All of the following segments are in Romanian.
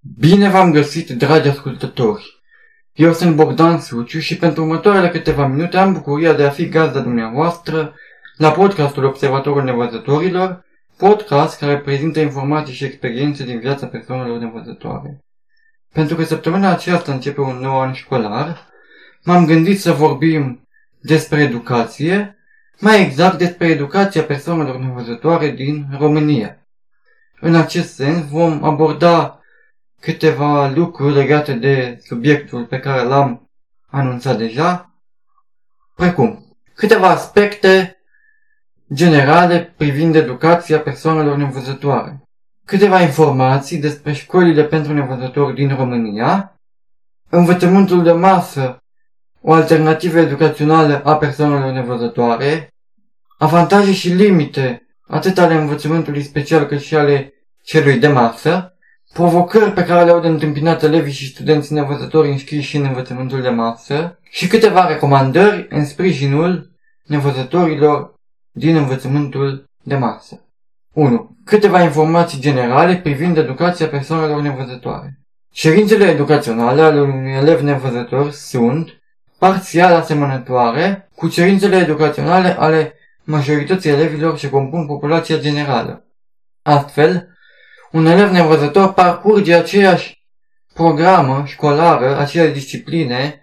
Bine v-am găsit, dragi ascultători! Eu sunt Bogdan Suciu și pentru următoarele câteva minute am bucuria de a fi gazda dumneavoastră la podcastul Observatorul Nevăzătorilor, podcast care prezintă informații și experiențe din viața persoanelor nevăzătoare. Pentru că săptămâna aceasta începe un nou an școlar, m-am gândit să vorbim despre educație, mai exact despre educația persoanelor nevăzătoare din România. În acest sens vom aborda câteva lucruri legate de subiectul pe care l-am anunțat deja, precum câteva aspecte generale privind educația persoanelor nevăzătoare, câteva informații despre școlile pentru nevăzători din România, învățământul de masă, o alternativă educațională a persoanelor nevăzătoare, avantaje și limite atât ale învățământului special cât și ale celui de masă, provocări pe care le-au de întâmpinat elevii și studenții nevăzători înscriși în învățământul de masă și câteva recomandări în sprijinul nevăzătorilor din învățământul de masă. 1. Câteva informații generale privind educația persoanelor nevăzătoare. Cerințele educaționale ale unui elev nevăzător sunt parțial asemănătoare cu cerințele educaționale ale majorității elevilor ce compun populația generală. Astfel, un elev nevăzător parcurge aceeași programă școlară, aceleași discipline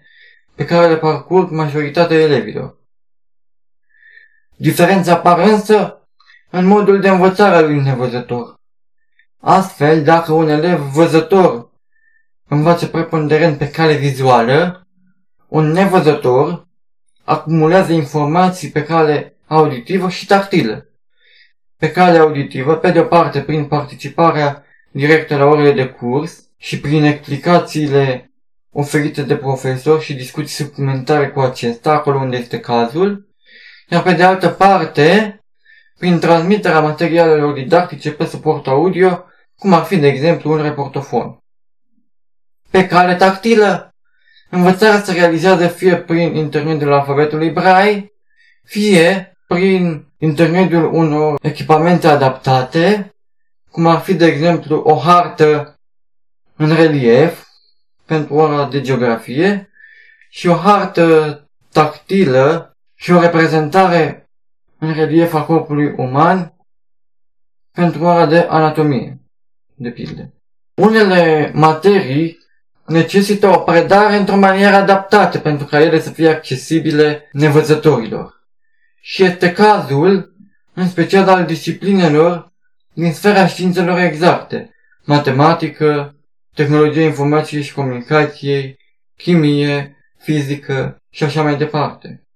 pe care le parcurg majoritatea elevilor. Diferența apare însă în modul de învățare al lui nevăzător. Astfel, dacă un elev văzător învață preponderent pe cale vizuală, un nevăzător acumulează informații pe cale auditivă și tactilă pe cale auditivă, pe de o parte prin participarea directă la orele de curs și prin explicațiile oferite de profesor și discuții suplimentare cu acesta, acolo unde este cazul, iar pe de altă parte, prin transmiterea materialelor didactice pe suport audio, cum ar fi, de exemplu, un reportofon. Pe cale tactilă, învățarea se realizează fie prin intermediul alfabetului Braille, fie prin intermediul unor echipamente adaptate, cum ar fi, de exemplu, o hartă în relief pentru ora de geografie și o hartă tactilă și o reprezentare în relief a corpului uman pentru ora de anatomie, de pildă. Unele materii necesită o predare într-o manieră adaptată pentru ca ele să fie accesibile nevăzătorilor și este cazul, în special al disciplinelor din sfera științelor exacte, matematică, tehnologie informației și comunicației, chimie, fizică și așa mai departe.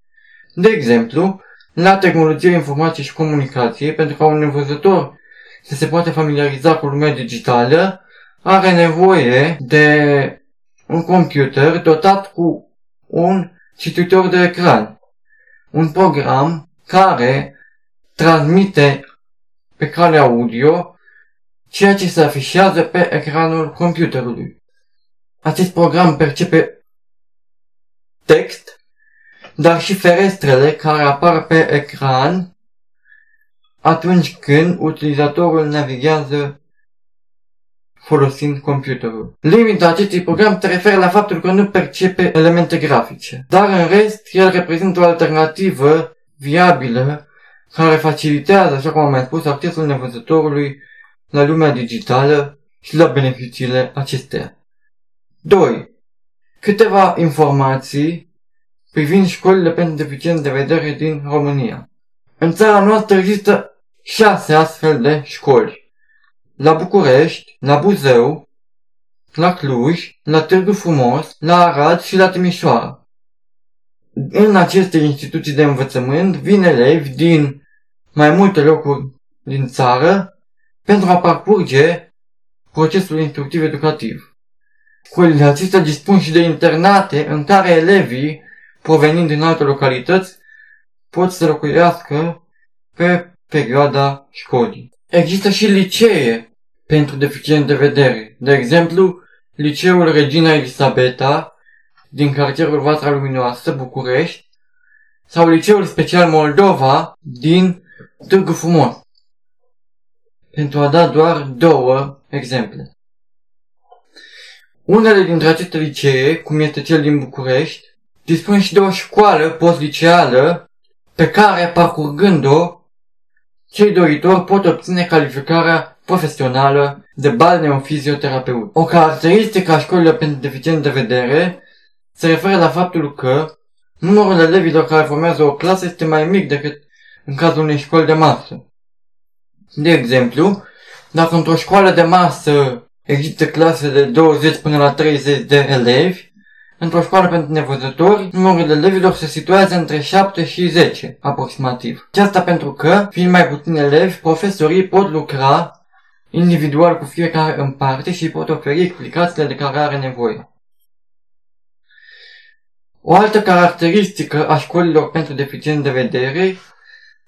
De exemplu, la tehnologie informației și comunicației, pentru ca un nevăzător să se poate familiariza cu lumea digitală, are nevoie de un computer dotat cu un cititor de ecran, un program care transmite pe cale audio ceea ce se afișează pe ecranul computerului. Acest program percepe text, dar și ferestrele care apar pe ecran atunci când utilizatorul navighează folosind computerul. Limita acestui program se referă la faptul că nu percepe elemente grafice, dar în rest el reprezintă o alternativă viabilă care facilitează, așa cum am mai spus, accesul nevăzătorului la lumea digitală și la beneficiile acesteia. 2. Câteva informații privind școlile pentru deficienți de vedere din România. În țara noastră există șase astfel de școli la București, la Buzău, la Cluj, la Târgu Frumos, la Arad și la Timișoara. În aceste instituții de învățământ vin elevi din mai multe locuri din țară pentru a parcurge procesul instructiv educativ. Școlile acestea dispun și de internate în care elevii, provenind din alte localități, pot să locuiască pe perioada școlii. Există și licee pentru deficient de vedere. De exemplu, Liceul Regina Elisabeta din cartierul Vatra Luminoasă, București, sau Liceul Special Moldova din Târgu Frumos. Pentru a da doar două exemple. Unele dintre aceste licee, cum este cel din București, dispun și de o școală postliceală pe care, parcurgând-o, cei doritori pot obține calificarea profesională de balneofizioterapeută. O caracteristică a școlilor pentru deficient de vedere se referă la faptul că numărul elevilor care formează o clasă este mai mic decât în cazul unei școli de masă. De exemplu, dacă într-o școală de masă există clase de 20 până la 30 de elevi, într-o școală pentru nevăzători, numărul elevilor se situează între 7 și 10, aproximativ. Și asta pentru că, fiind mai puțini elevi, profesorii pot lucra individual cu fiecare în parte și pot oferi explicațiile de care are nevoie. O altă caracteristică a școlilor pentru deficienți de vedere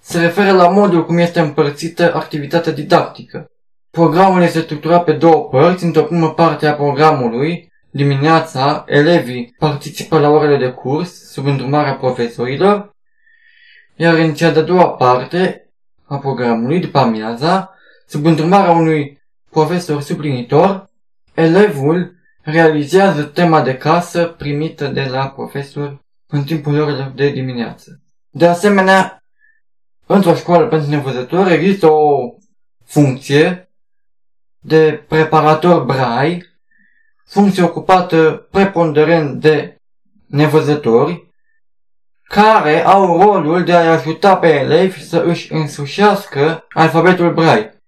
se referă la modul cum este împărțită activitatea didactică. Programul este structurat pe două părți. Într-o primă parte a programului, dimineața, elevii participă la orele de curs sub îndrumarea profesorilor, iar în cea de-a doua parte a programului, după amiaza, sub îndrumarea unui profesor suplinitor, elevul realizează tema de casă primită de la profesor în timpul orelor de dimineață. De asemenea, într-o școală pentru nevăzători există o funcție de preparator brai, funcție ocupată preponderent de nevăzători, care au rolul de a-i ajuta pe elevi să își însușească alfabetul brai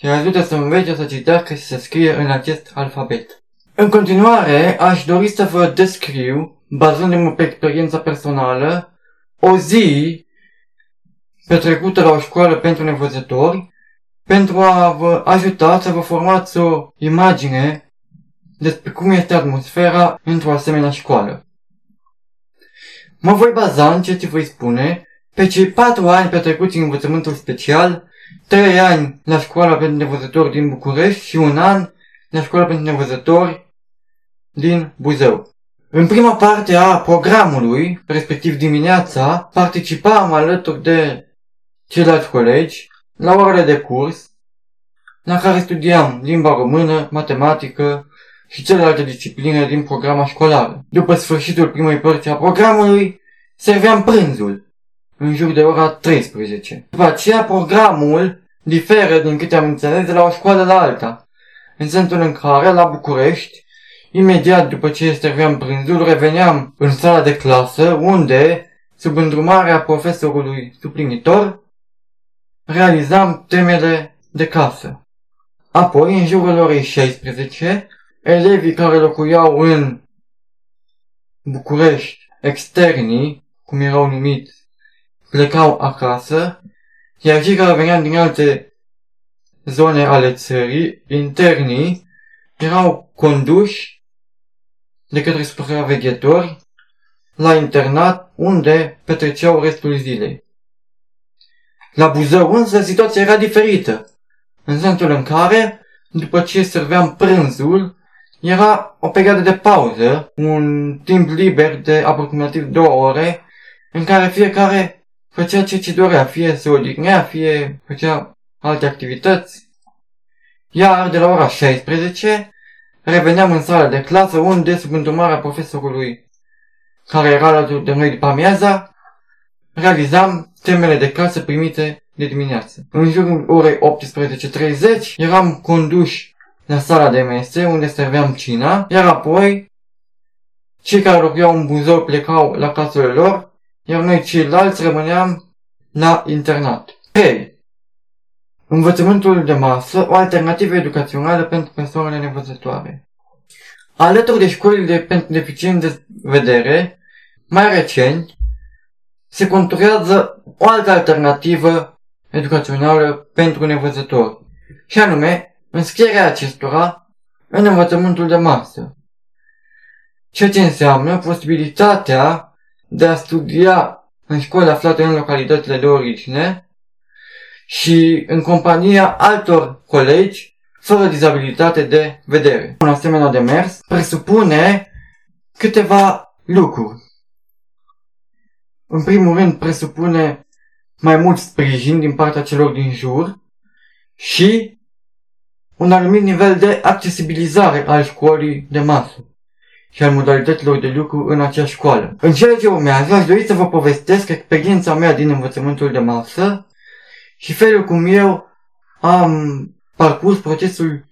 și ajută să învețe să citească și să scrie în acest alfabet. În continuare, aș dori să vă descriu, bazându-mă pe experiența personală, o zi petrecută la o școală pentru nevăzători, pentru a vă ajuta să vă formați o imagine despre cum este atmosfera într-o asemenea școală. Mă voi baza în ce ți voi spune pe cei patru ani petrecuți în învățământul special, trei ani la școala pentru nevăzători din București și un an la școala pentru nevăzători din Buzău. În prima parte a programului, respectiv dimineața, participam alături de ceilalți colegi la orele de curs, la care studiam limba română, matematică și celelalte discipline din programa școlară. După sfârșitul primei părți a programului, serveam prânzul, în jur de ora 13. După aceea, programul diferă, din câte am înțeles, de la o școală la alta, în sensul în care, la București, imediat după ce serveam prânzul, reveneam în sala de clasă, unde, sub îndrumarea profesorului suplinitor, realizam temele de casă. Apoi, în jurul orei 16, elevii care locuiau în București, externii, cum erau numiți, plecau acasă, iar cei care veneau din alte zone ale țării, internii, erau conduși de către supraveghetori la internat unde petreceau restul zilei. La Buzău însă situația era diferită, în sensul în care, după ce serveam prânzul, era o perioadă de pauză, un timp liber de aproximativ două ore, în care fiecare făcea ce ce dorea, fie se odihnea, fie făcea alte activități. Iar de la ora 16 reveneam în sala de clasă unde, sub îndrumarea profesorului care era alături de noi după amiaza, realizam temele de clasă primite de dimineață. În jurul orei 18.30 eram conduși la sala de mese unde serveam cina, iar apoi cei care locuiau în Buzău plecau la casele lor, iar noi ceilalți rămâneam la internat. 3. Învățământul de masă, o alternativă educațională pentru persoanele nevăzătoare. Alături de școlile pentru deficienți de vedere, mai recent, se conturează o altă alternativă educațională pentru nevăzători, și anume înscrierea acestora în învățământul de masă, ceea ce înseamnă posibilitatea de a studia în școli aflate în localitățile de origine și în compania altor colegi fără dizabilitate de vedere. Un asemenea demers presupune câteva lucruri. În primul rând presupune mai mult sprijin din partea celor din jur și un anumit nivel de accesibilizare al școlii de masă și al modalităților de lucru în acea școală. În cele ce urmează, aș dori să vă povestesc experiența mea din învățământul de masă și felul cum eu am parcurs procesul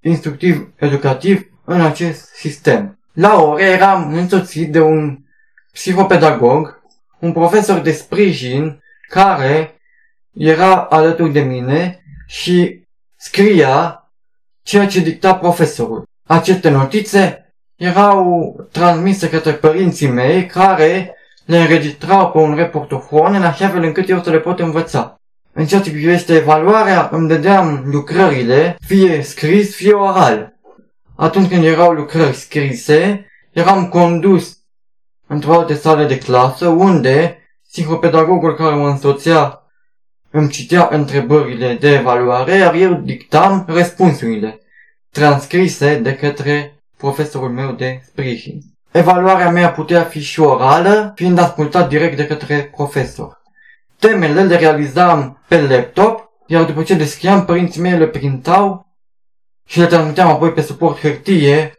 instructiv-educativ în acest sistem. La ore eram însoțit de un psihopedagog, un profesor de sprijin care era alături de mine și scria ceea ce dicta profesorul. Aceste notițe erau transmise către părinții mei care le înregistrau pe un reportofon în așa fel încât eu să le pot învăța. În ceea ce privește evaluarea, îmi dădeam lucrările, fie scris, fie oral. Atunci când erau lucrări scrise, eram condus într-o altă sală de clasă unde psihopedagogul care mă însoțea îmi citea întrebările de evaluare, iar eu dictam răspunsurile, transcrise de către profesorul meu de sprijin. Evaluarea mea putea fi și orală, fiind ascultat direct de către profesor. Temele le realizam pe laptop, iar după ce descriam, părinții mei le printau și le transmiteam apoi pe suport hârtie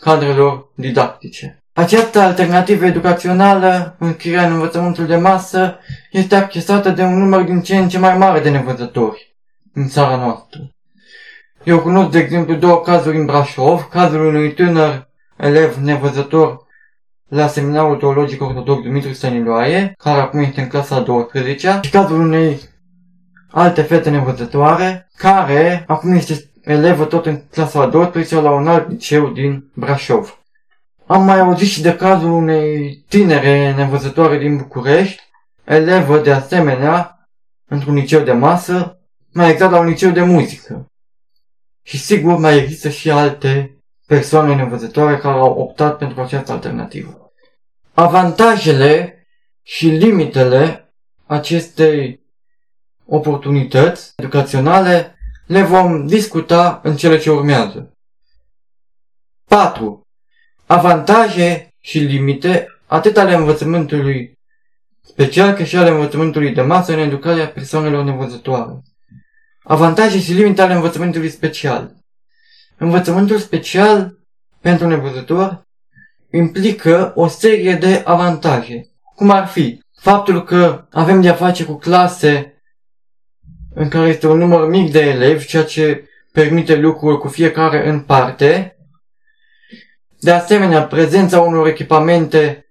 cadrelor didactice. Această alternativă educațională, înscrierea în învățământul de masă, este accesată de un număr din ce în ce mai mare de nevăzători în țara noastră. Eu cunosc, de exemplu, două cazuri în Brașov, cazul unui tânăr elev nevăzător la Seminarul Teologic Ortodox Dumitru Stăniloae, care acum este în clasa 12 și cazul unei alte fete nevăzătoare, care acum este elevă tot în clasa 12 la un alt liceu din Brașov. Am mai auzit și de cazul unei tinere nevăzătoare din București, elevă de asemenea într-un liceu de masă, mai exact la un liceu de muzică. Și sigur mai există și alte persoane nevăzătoare care au optat pentru această alternativă. Avantajele și limitele acestei oportunități educaționale le vom discuta în cele ce urmează. 4. Avantaje și limite atât ale învățământului special cât și ale învățământului de masă în educarea persoanelor nevăzătoare. Avantaje și limite ale învățământului special. Învățământul special pentru nevăzător implică o serie de avantaje, cum ar fi faptul că avem de-a face cu clase în care este un număr mic de elevi, ceea ce permite lucruri cu fiecare în parte. De asemenea, prezența unor echipamente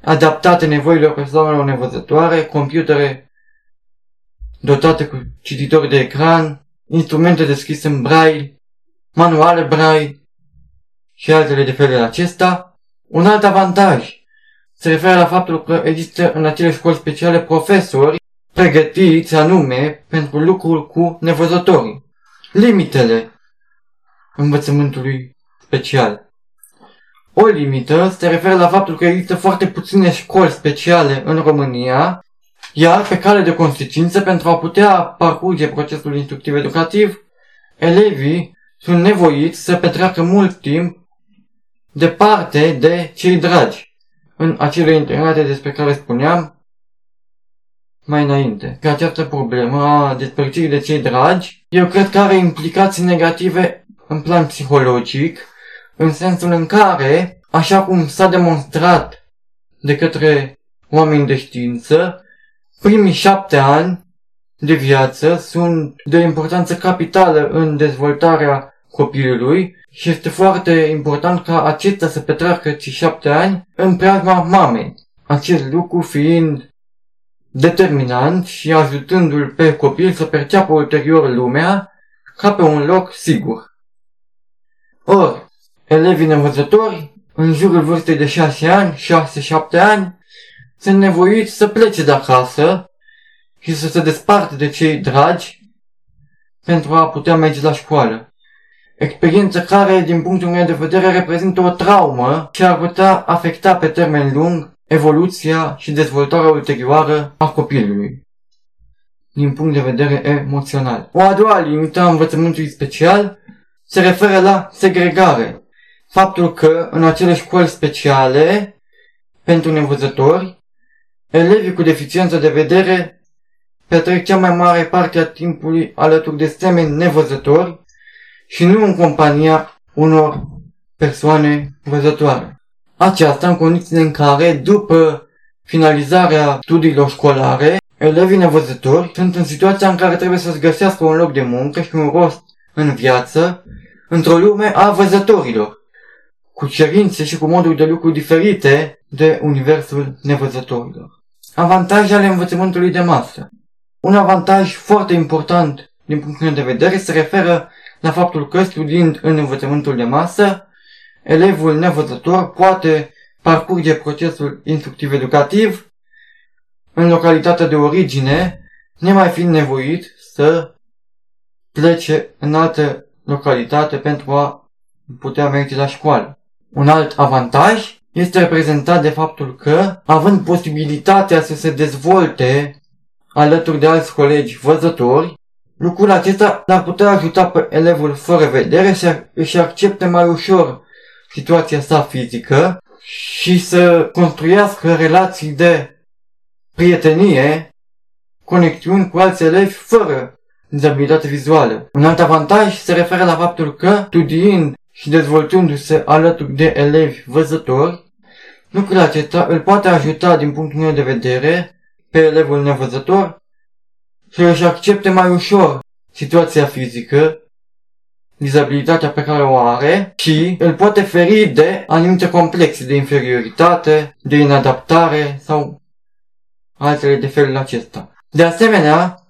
adaptate nevoilor persoanelor nevăzătoare, computere dotate cu cititori de ecran, instrumente deschise în braille, manuale braille și altele de felul acesta. Un alt avantaj se referă la faptul că există în acele școli speciale profesori pregătiți anume pentru lucruri cu nevăzătorii. Limitele învățământului special. O limită se referă la faptul că există foarte puține școli speciale în România, iar pe cale de consecință, pentru a putea parcurge procesul instructiv-educativ, elevii sunt nevoiți să petreacă mult timp departe de cei dragi în acele internate despre care spuneam mai înainte. Că această problemă a despărțirii de cei dragi, eu cred că are implicații negative în plan psihologic, în sensul în care, așa cum s-a demonstrat de către oameni de știință, primii șapte ani de viață sunt de importanță capitală în dezvoltarea copilului și este foarte important ca acesta să petreacă cei șapte ani în preajma mamei. Acest lucru fiind determinant și ajutându-l pe copil să perceapă ulterior lumea ca pe un loc sigur. Ori, elevii nevăzători, în jurul vârstei de 6 ani, 6-7 ani, sunt nevoiți să plece de acasă și să se desparte de cei dragi pentru a putea merge la școală. Experiență care, din punctul meu de vedere, reprezintă o traumă și ar putea afecta pe termen lung evoluția și dezvoltarea ulterioară a copilului din punct de vedere emoțional. O a doua limită a învățământului special se referă la segregare. Faptul că în acele școli speciale pentru nevăzători, elevii cu deficiență de vedere petrec cea mai mare parte a timpului alături de semeni nevăzători și nu în compania unor persoane văzătoare. Aceasta în condițiile în care, după finalizarea studiilor școlare, elevii nevăzători sunt în situația în care trebuie să-și găsească un loc de muncă și un rost în viață într-o lume a văzătorilor, cu cerințe și cu moduri de lucru diferite de universul nevăzătorilor. Avantajele învățământului de masă Un avantaj foarte important din punctul meu de vedere se referă la faptul că studiind în învățământul de masă, elevul nevăzător poate parcurge procesul instructiv-educativ în localitatea de origine, nemai fiind nevoit să plece în altă localitate pentru a putea merge la școală. Un alt avantaj este reprezentat de faptul că, având posibilitatea să se dezvolte alături de alți colegi văzători, lucrul acesta l-ar putea ajuta pe elevul fără vedere să își accepte mai ușor situația sa fizică și să construiască relații de prietenie, conexiuni cu alți elevi fără dizabilitate vizuală. Un alt avantaj se referă la faptul că, studiind și dezvoltându-se alături de elevi văzători, lucrul acesta îl poate ajuta din punctul meu de vedere pe elevul nevăzător să își accepte mai ușor situația fizică, dizabilitatea pe care o are și îl poate feri de anumite complexe de inferioritate, de inadaptare sau altele de felul acesta. De asemenea,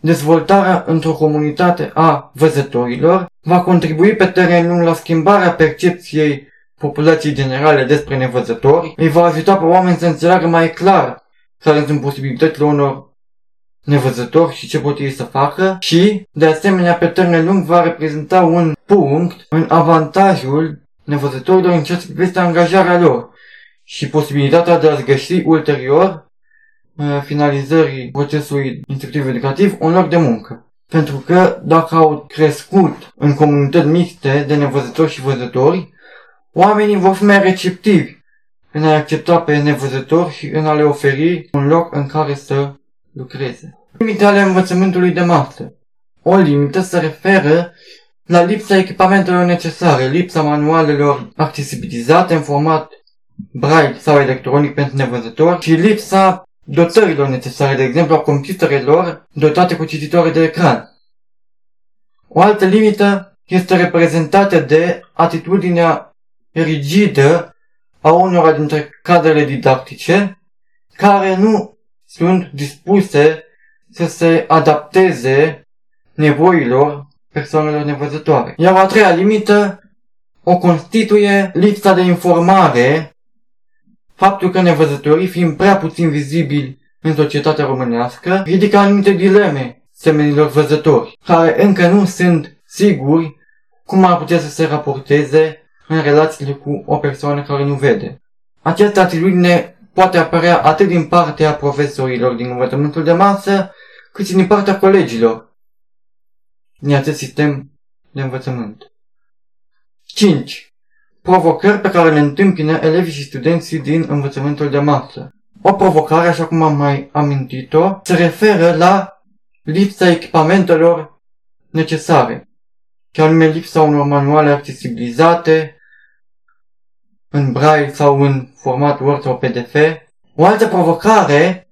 dezvoltarea într-o comunitate a văzătorilor va contribui pe teren lung la schimbarea percepției populației generale despre nevăzători, îi va ajuta pe oameni să înțeleagă mai clar care sunt posibilitățile unor nevăzători și ce pot ei să facă și, de asemenea, pe termen lung va reprezenta un punct în avantajul nevăzătorilor în ceea ce privește angajarea lor și posibilitatea de a-ți găsi ulterior uh, finalizării procesului instructiv educativ un loc de muncă. Pentru că dacă au crescut în comunități mixte de nevăzători și văzători, oamenii vor fi mai receptivi în a accepta pe nevăzători și în a le oferi un loc în care să lucreze. Limitele învățământului de masă. O limită se referă la lipsa echipamentelor necesare, lipsa manualelor accesibilizate în format braille sau electronic pentru nevăzători și lipsa dotărilor necesare, de exemplu a computerelor dotate cu cititoare de ecran. O altă limită este reprezentată de atitudinea rigidă a unora dintre cadrele didactice care nu sunt dispuse să se adapteze nevoilor persoanelor nevăzătoare. Iar a treia limită o constituie lipsa de informare, faptul că nevăzătorii, fiind prea puțin vizibili în societatea românească, ridică anumite dileme semenilor văzători, care încă nu sunt siguri cum ar putea să se raporteze în relațiile cu o persoană care nu vede. Această atitudine poate apărea atât din partea profesorilor din învățământul de masă, cât și din partea colegilor din acest sistem de învățământ. 5. Provocări pe care le întâmpină elevii și studenții din învățământul de masă. O provocare, așa cum am mai amintit-o, se referă la lipsa echipamentelor necesare, și anume lipsa unor manuale accesibilizate, în braille sau în format Word sau PDF. O altă provocare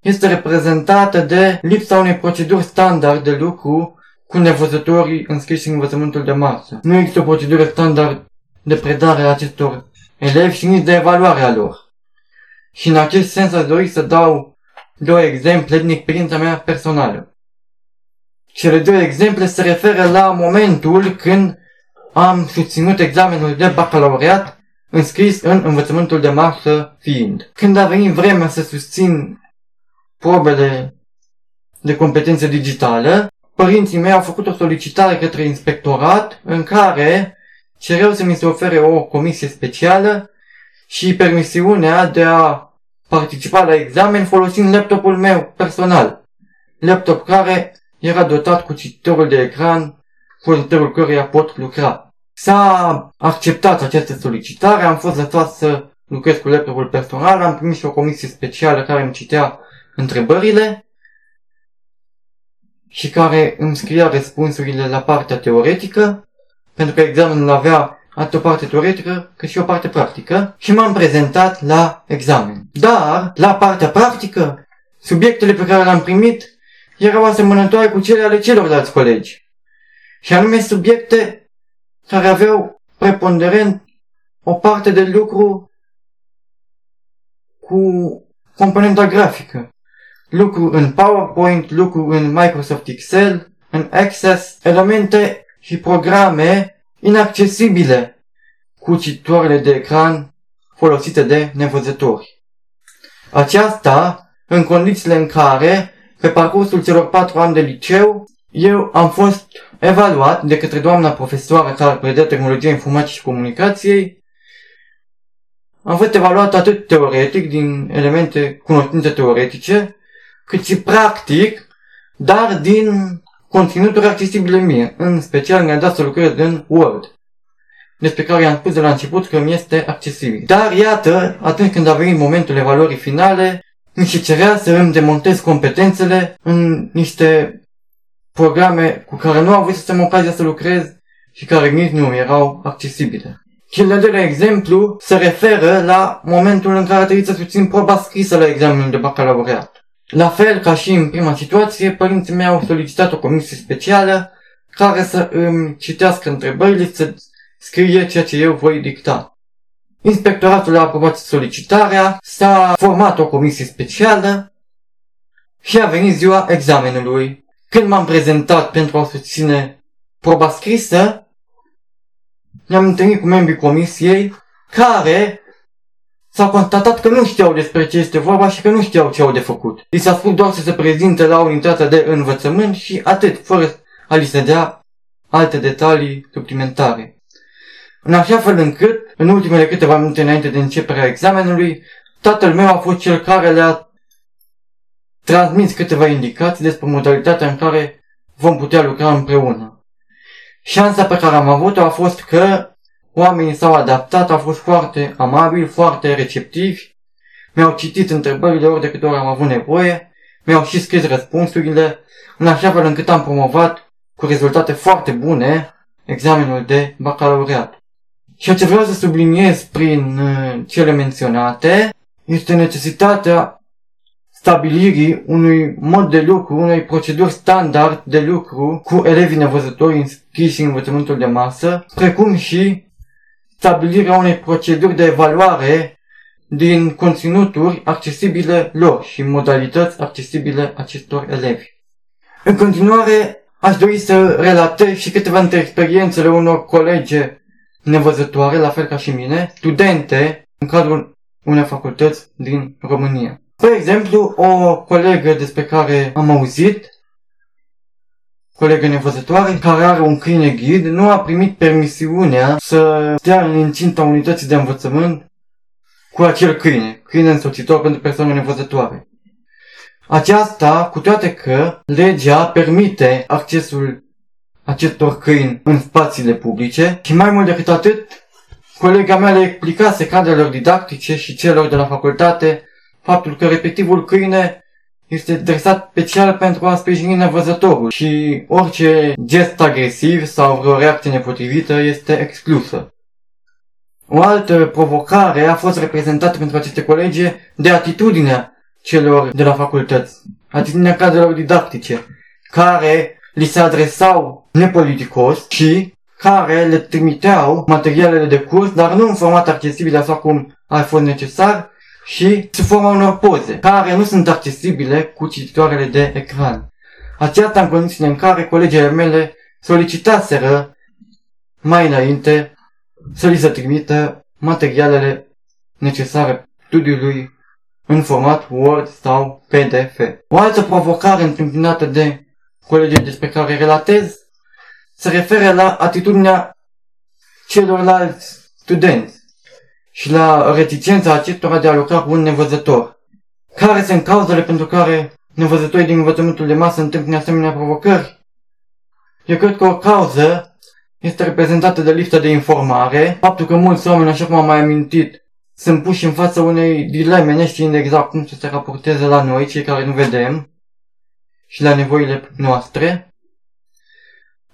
este reprezentată de lipsa unei proceduri standard de lucru cu nevăzătorii înscriși în învățământul de masă. Nu există o procedură standard de predare a acestor elevi și nici de evaluare a lor. Și în acest sens aș dori să dau două exemple din experiența mea personală. Cele două exemple se referă la momentul când am susținut examenul de bacalaureat înscris în învățământul de masă fiind. Când a venit vremea să susțin probele de competențe digitală, părinții mei au făcut o solicitare către inspectorat în care cereau să mi se ofere o comisie specială și permisiunea de a participa la examen folosind laptopul meu personal. Laptop care era dotat cu cititorul de ecran cu ajutorul căruia pot lucra. S-a acceptat această solicitare, am fost lăsat să lucrez cu laptopul personal, am primit și o comisie specială care îmi citea întrebările și care îmi scria răspunsurile la partea teoretică, pentru că examenul avea atât o parte teoretică cât și o parte practică și m-am prezentat la examen. Dar, la partea practică, subiectele pe care le-am primit erau asemănătoare cu cele ale celorlalți colegi. Și anume subiecte care aveau preponderent o parte de lucru cu componenta grafică. Lucru în PowerPoint, lucru în Microsoft Excel, în Access, elemente și programe inaccesibile cu citoarele de ecran folosite de nevăzători. Aceasta în condițiile în care, pe parcursul celor patru ani de liceu, eu am fost evaluat de către doamna profesoară care predă tehnologia informației și comunicației. Am fost evaluat atât teoretic, din elemente cunoștințe teoretice, cât și practic, dar din conținuturi accesibile mie. În special mi-a dat să lucrez în Word, despre care i-am spus de la început că mi este accesibil. Dar iată, atunci când a venit momentul evaluării finale, mi se cerea să îmi demontez competențele în niște programe cu care nu am avut să ocazia să lucrez și care nici nu erau accesibile. Cel de doilea exemplu se referă la momentul în care trebuie să susțin proba scrisă la examenul de bacalaureat. La fel ca și în prima situație, părinții mei au solicitat o comisie specială care să îmi citească întrebările, să scrie ceea ce eu voi dicta. Inspectoratul a aprobat solicitarea, s-a format o comisie specială și a venit ziua examenului. Când m-am prezentat pentru a susține proba scrisă, ne-am întâlnit cu membrii comisiei care s-a constatat că nu știau despre ce este vorba și că nu știau ce au de făcut. Li s-a spus doar să se prezinte la unitatea de învățământ și atât, fără a li se dea alte detalii suplimentare. În așa fel încât, în ultimele câteva minute înainte de începerea examenului, tatăl meu a fost cel care le-a transmis câteva indicații despre modalitatea în care vom putea lucra împreună. Șansa pe care am avut-o a fost că oamenii s-au adaptat, au fost foarte amabili, foarte receptivi, mi-au citit întrebările ori de câte ori am avut nevoie, mi-au și scris răspunsurile, în așa fel încât am promovat cu rezultate foarte bune examenul de bacalaureat. Și ce vreau să subliniez prin uh, cele menționate este necesitatea stabilirii unui mod de lucru, unei proceduri standard de lucru cu elevii nevăzători înscriși în învățământul de masă, precum și stabilirea unei proceduri de evaluare din conținuturi accesibile lor și modalități accesibile acestor elevi. În continuare, aș dori să relatez și câteva dintre experiențele unor colege nevăzătoare, la fel ca și mine, studente în cadrul unei facultăți din România. Spre exemplu, o colegă despre care am auzit, colegă nevăzătoare, care are un câine ghid, nu a primit permisiunea să stea în incinta unității de învățământ cu acel câine, câine însoțitor pentru persoane nevăzătoare. Aceasta, cu toate că legea permite accesul acestor câini în spațiile publice și mai mult decât atât, colega mea le explicase cadrelor didactice și celor de la facultate faptul că respectivul câine este dresat special pentru a sprijini nevăzătorul și orice gest agresiv sau vreo reacție nepotrivită este exclusă. O altă provocare a fost reprezentată pentru aceste colegi de atitudinea celor de la facultăți, atitudinea cadrelor didactice, care li se adresau nepoliticos și care le trimiteau materialele de curs, dar nu în format accesibil așa cum ar fost necesar, și sub forma unor poze, care nu sunt accesibile cu cititoarele de ecran. Aceasta în condițiile în care colegele mele solicitaseră mai înainte să li se trimită materialele necesare studiului în format Word sau PDF. O altă provocare întâmpinată de colegii despre care relatez se referă la atitudinea celorlalți studenți și la reticența acestora de a lucra cu un nevăzător. Care sunt cauzele pentru care nevăzătorii din învățământul de masă întâmpină asemenea provocări? Eu cred că o cauză este reprezentată de lipsa de informare, faptul că mulți oameni, așa cum am mai amintit, sunt puși în fața unei dileme neștiind exact cum să se raporteze la noi, cei care nu vedem, și la nevoile noastre.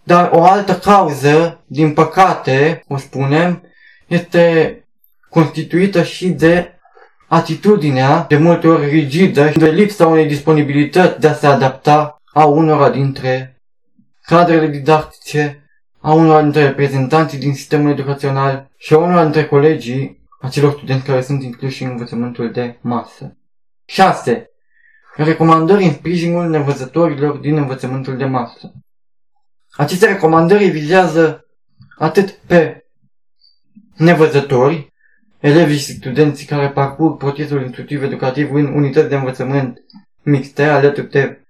Dar o altă cauză, din păcate, o spunem, este constituită și de atitudinea de multe ori rigidă și de lipsa unei disponibilități de a se adapta a unora dintre cadrele didactice, a unora dintre reprezentanții din sistemul educațional și a unora dintre colegii acelor studenți care sunt incluși în învățământul de masă. 6. Recomandări în sprijinul nevăzătorilor din învățământul de masă. Aceste recomandări vizează atât pe nevăzători, elevii și studenții care parcurg procesul instructiv educativ în unități de învățământ mixte alături de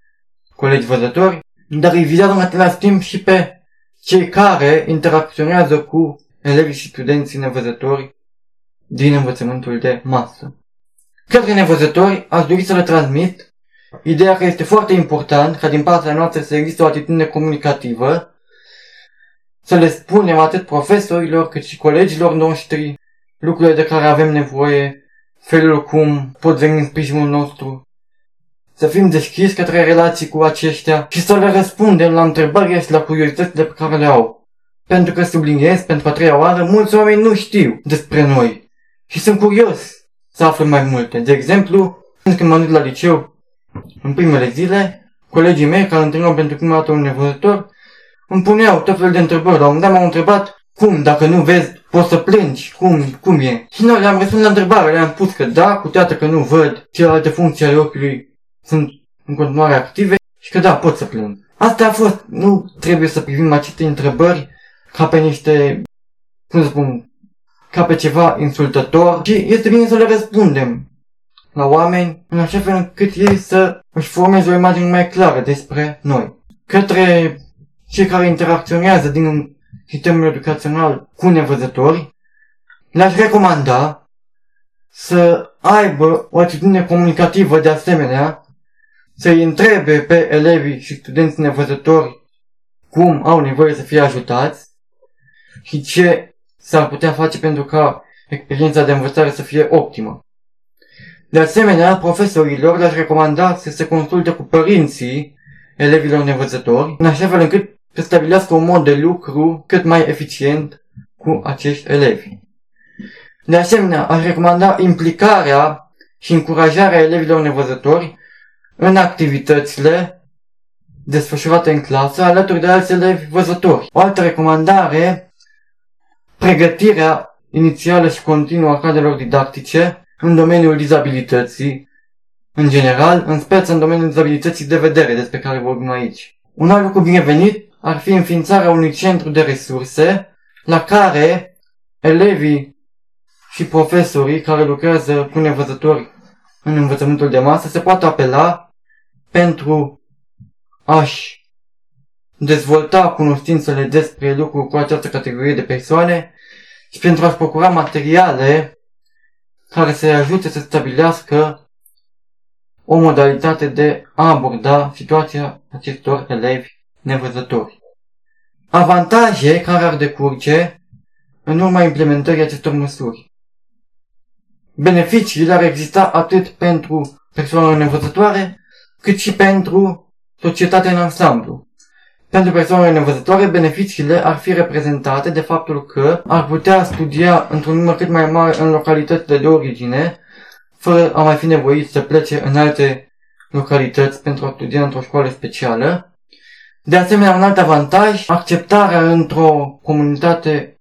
colegi văzători, dar îi vizează în același timp și pe cei care interacționează cu elevii și studenții nevăzători din învățământul de masă. Către nevăzători aș dori să le transmit ideea că este foarte important ca din partea noastră să existe o atitudine comunicativă, să le spunem atât profesorilor cât și colegilor noștri lucrurile de care avem nevoie, felul cum pot veni în sprijinul nostru, să fim deschiși către relații cu aceștia și să le răspundem la întrebările și la curiozitățile pe care le au. Pentru că subliniez pentru a treia oară, mulți oameni nu știu despre noi și sunt curios să află mai multe. De exemplu, când m-am dus la liceu, în primele zile, colegii mei care întâlneau pentru prima dată un nevăzător, îmi puneau tot felul de întrebări. La un dat m-au întrebat cum, dacă nu vezi, poți să plângi? Cum, cum e? Și noi le-am răspuns la întrebare, le-am spus că da, cu toate că nu văd, celelalte funcții ale ochiului sunt în continuare active și că da, pot să plâng. Asta a fost, nu trebuie să privim aceste întrebări ca pe niște, cum să spun, ca pe ceva insultător și este bine să le răspundem la oameni în așa fel încât ei să își formeze o imagine mai clară despre noi. Către cei care interacționează din sistemul educațional cu nevăzători, le-aș recomanda să aibă o atitudine comunicativă de asemenea, să-i întrebe pe elevii și studenți nevăzători cum au nevoie să fie ajutați și ce s-ar putea face pentru ca experiența de învățare să fie optimă. De asemenea, profesorilor le-aș recomanda să se consulte cu părinții elevilor nevăzători, în așa fel încât să stabilească un mod de lucru cât mai eficient cu acești elevi. De asemenea, aș recomanda implicarea și încurajarea elevilor nevăzători în activitățile desfășurate în clasă alături de alți elevi văzători. O altă recomandare, pregătirea inițială și continuă a cadrelor didactice în domeniul dizabilității, în general, în speță în domeniul dizabilității de vedere, despre care vorbim aici. Un alt lucru binevenit ar fi înființarea unui centru de resurse la care elevii și profesorii care lucrează cu nevăzători în învățământul de masă se poate apela pentru a-și dezvolta cunoștințele despre lucruri cu această categorie de persoane și pentru a-și procura materiale care să-i ajute să stabilească o modalitate de a aborda situația acestor elevi nevăzători. Avantaje care ar decurge în urma implementării acestor măsuri. Beneficiile ar exista atât pentru persoanele nevăzătoare, cât și pentru societatea în ansamblu. Pentru persoanele nevăzătoare, beneficiile ar fi reprezentate de faptul că ar putea studia într-un număr cât mai mare în localitățile de origine, fără a mai fi nevoit să plece în alte localități pentru a studia într-o școală specială, de asemenea, un alt avantaj, acceptarea într-o comunitate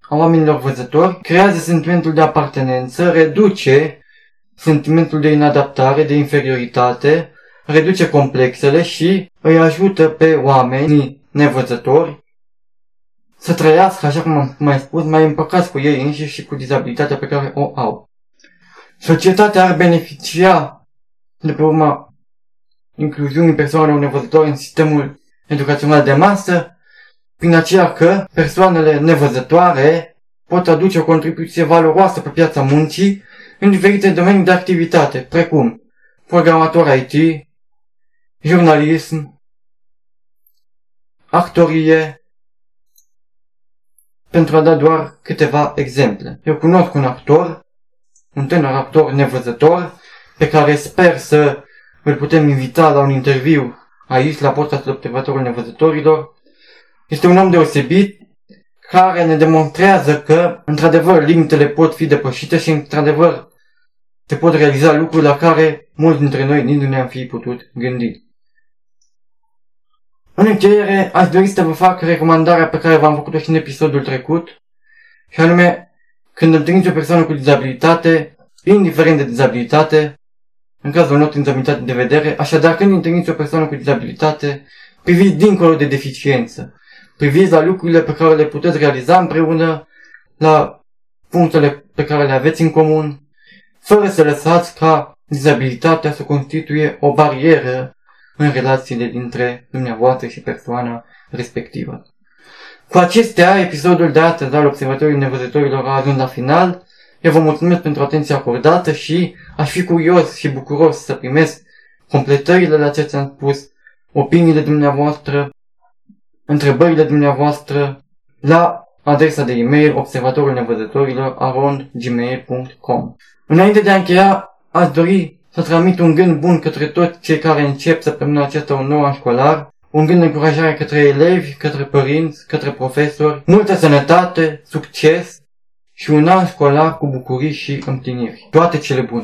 a oamenilor văzători creează sentimentul de apartenență, reduce sentimentul de inadaptare, de inferioritate, reduce complexele și îi ajută pe oamenii nevăzători să trăiască, așa cum am mai spus, mai împăcați cu ei înșiși și cu dizabilitatea pe care o au. Societatea ar beneficia de pe urma incluziunii persoanelor nevăzători în sistemul educațional de masă, prin aceea că persoanele nevăzătoare pot aduce o contribuție valoroasă pe piața muncii în diferite domenii de activitate, precum programator IT, jurnalism, actorie, pentru a da doar câteva exemple. Eu cunosc un actor, un tânăr actor nevăzător, pe care sper să îl putem invita la un interviu aici, la podcastul Observatorul Nevăzătorilor. Este un om deosebit care ne demonstrează că, într-adevăr, limitele pot fi depășite și, într-adevăr, se pot realiza lucruri la care mulți dintre noi nici nu ne-am fi putut gândi. În încheiere, aș dori să vă fac recomandarea pe care v-am făcut-o și în episodul trecut, și anume, când întâlniți o persoană cu dizabilitate, indiferent de dizabilitate, în cazul nostru dizabilitate de vedere, așadar când întâlniți o persoană cu dizabilitate, priviți dincolo de deficiență. Priviți la lucrurile pe care le puteți realiza împreună, la punctele pe care le aveți în comun, fără să lăsați ca dizabilitatea să constituie o barieră în relațiile dintre dumneavoastră și persoana respectivă. Cu acestea, episodul de astăzi al Observatorului Nevăzătorilor a ajuns la final. Eu vă mulțumesc pentru atenția acordată și aș fi curios și bucuros să primesc completările la ce ți-am spus, opiniile dumneavoastră, întrebările dumneavoastră la adresa de e-mail observatorul nevăzătorilor arond.gmail.com Înainte de a încheia, aș dori să transmit un gând bun către toți cei care încep săptămâna aceasta un nou an școlar, un gând de încurajare către elevi, către părinți, către profesori, multă sănătate, succes și un an școlar cu bucurii și împliniri. Toate cele bune!